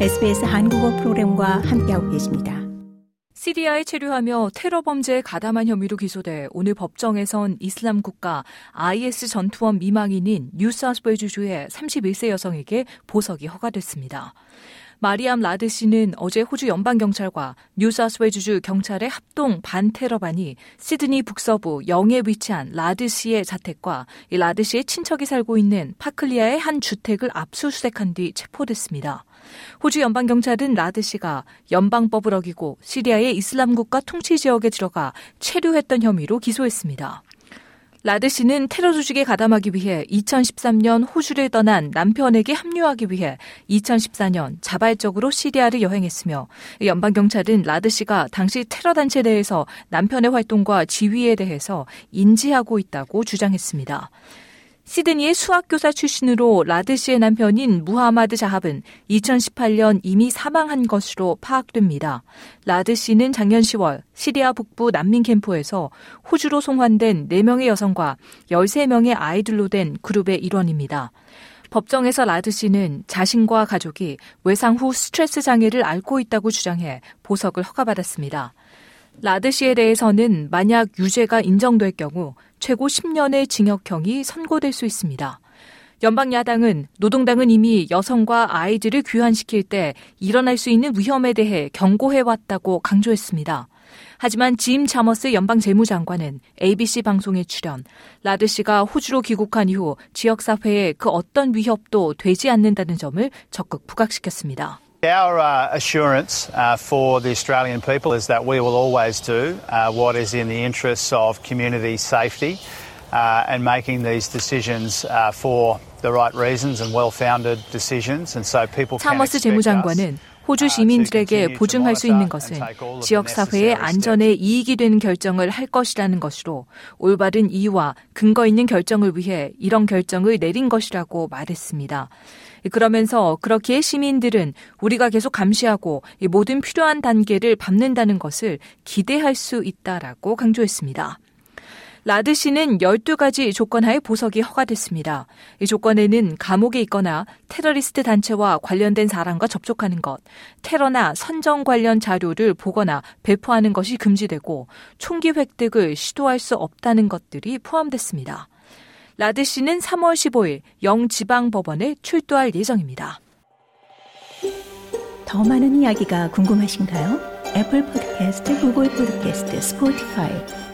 SBS 한국어 프로그램과 함께하고 계십니다. 시리아에 체류하며 테러 범죄에 가담한 혐의로 기소돼 오늘 법정에선 이슬람 국가 IS 전투원 미망인인 뉴사우스웨일즈주의 31세 여성에게 보석이 허가됐습니다. 마리암 라드 씨는 어제 호주 연방경찰과 뉴사우스웨일즈주 경찰의 합동 반테러반이 시드니 북서부 영에 위치한 라드 씨의 자택과 이 라드 씨의 친척이 살고 있는 파클리아의 한 주택을 압수수색한 뒤 체포됐습니다. 호주 연방경찰은 라드 씨가 연방법을 어기고 시리아의 이슬람 국가 통치 지역에 들어가 체류했던 혐의로 기소했습니다. 라드 씨는 테러 조직에 가담하기 위해 2013년 호주를 떠난 남편에게 합류하기 위해 2014년 자발적으로 시리아를 여행했으며 연방경찰은 라드 씨가 당시 테러 단체 내에서 남편의 활동과 지위에 대해서 인지하고 있다고 주장했습니다. 시드니의 수학교사 출신으로 라드 씨의 남편인 무하마드 자합은 2018년 이미 사망한 것으로 파악됩니다. 라드 씨는 작년 10월 시리아 북부 난민 캠프에서 호주로 송환된 4명의 여성과 13명의 아이들로 된 그룹의 일원입니다. 법정에서 라드 씨는 자신과 가족이 외상 후 스트레스 장애를 앓고 있다고 주장해 보석을 허가받았습니다. 라드 씨에 대해서는 만약 유죄가 인정될 경우 최고 10년의 징역형이 선고될 수 있습니다. 연방 야당은 노동당은 이미 여성과 아이들을 귀환시킬 때 일어날 수 있는 위험에 대해 경고해 왔다고 강조했습니다. 하지만 짐 자머스 연방 재무장관은 ABC 방송에 출연, 라드 씨가 호주로 귀국한 이후 지역 사회에 그 어떤 위협도 되지 않는다는 점을 적극 부각시켰습니다. Our uh, assurance uh, for the Australian people is that we will always do uh, what is in the interests of community safety and making these decisions for the right reasons and well-founded decisions. And so people can 차머스 재무장관은 호주 시민들에게 보증할 수 있는 것은 지역 사회의 안전에 이익이 되는 결정을 할 것이라는 것으로 올바른 이유와 근거 있는 결정을 위해 이런 결정을 내린 것이라고 말했습니다. 그러면서 그렇게 시민들은 우리가 계속 감시하고 모든 필요한 단계를 밟는다는 것을 기대할 수 있다라고 강조했습니다. 라드 씨는 12가지 조건하에 보석이 허가됐습니다. 이 조건에는 감옥에 있거나 테러리스트 단체와 관련된 사람과 접촉하는 것, 테러나 선전 관련 자료를 보거나 배포하는 것이 금지되고 총기 획득을 시도할 수 없다는 것들이 포함됐습니다. 라드 씨는 3월 15일 영지방법원에 출두할 예정입니다. 더 많은 이야기가 궁금하신가요? 애플 포드캐스트, 구글 포드캐스트, 스포티파이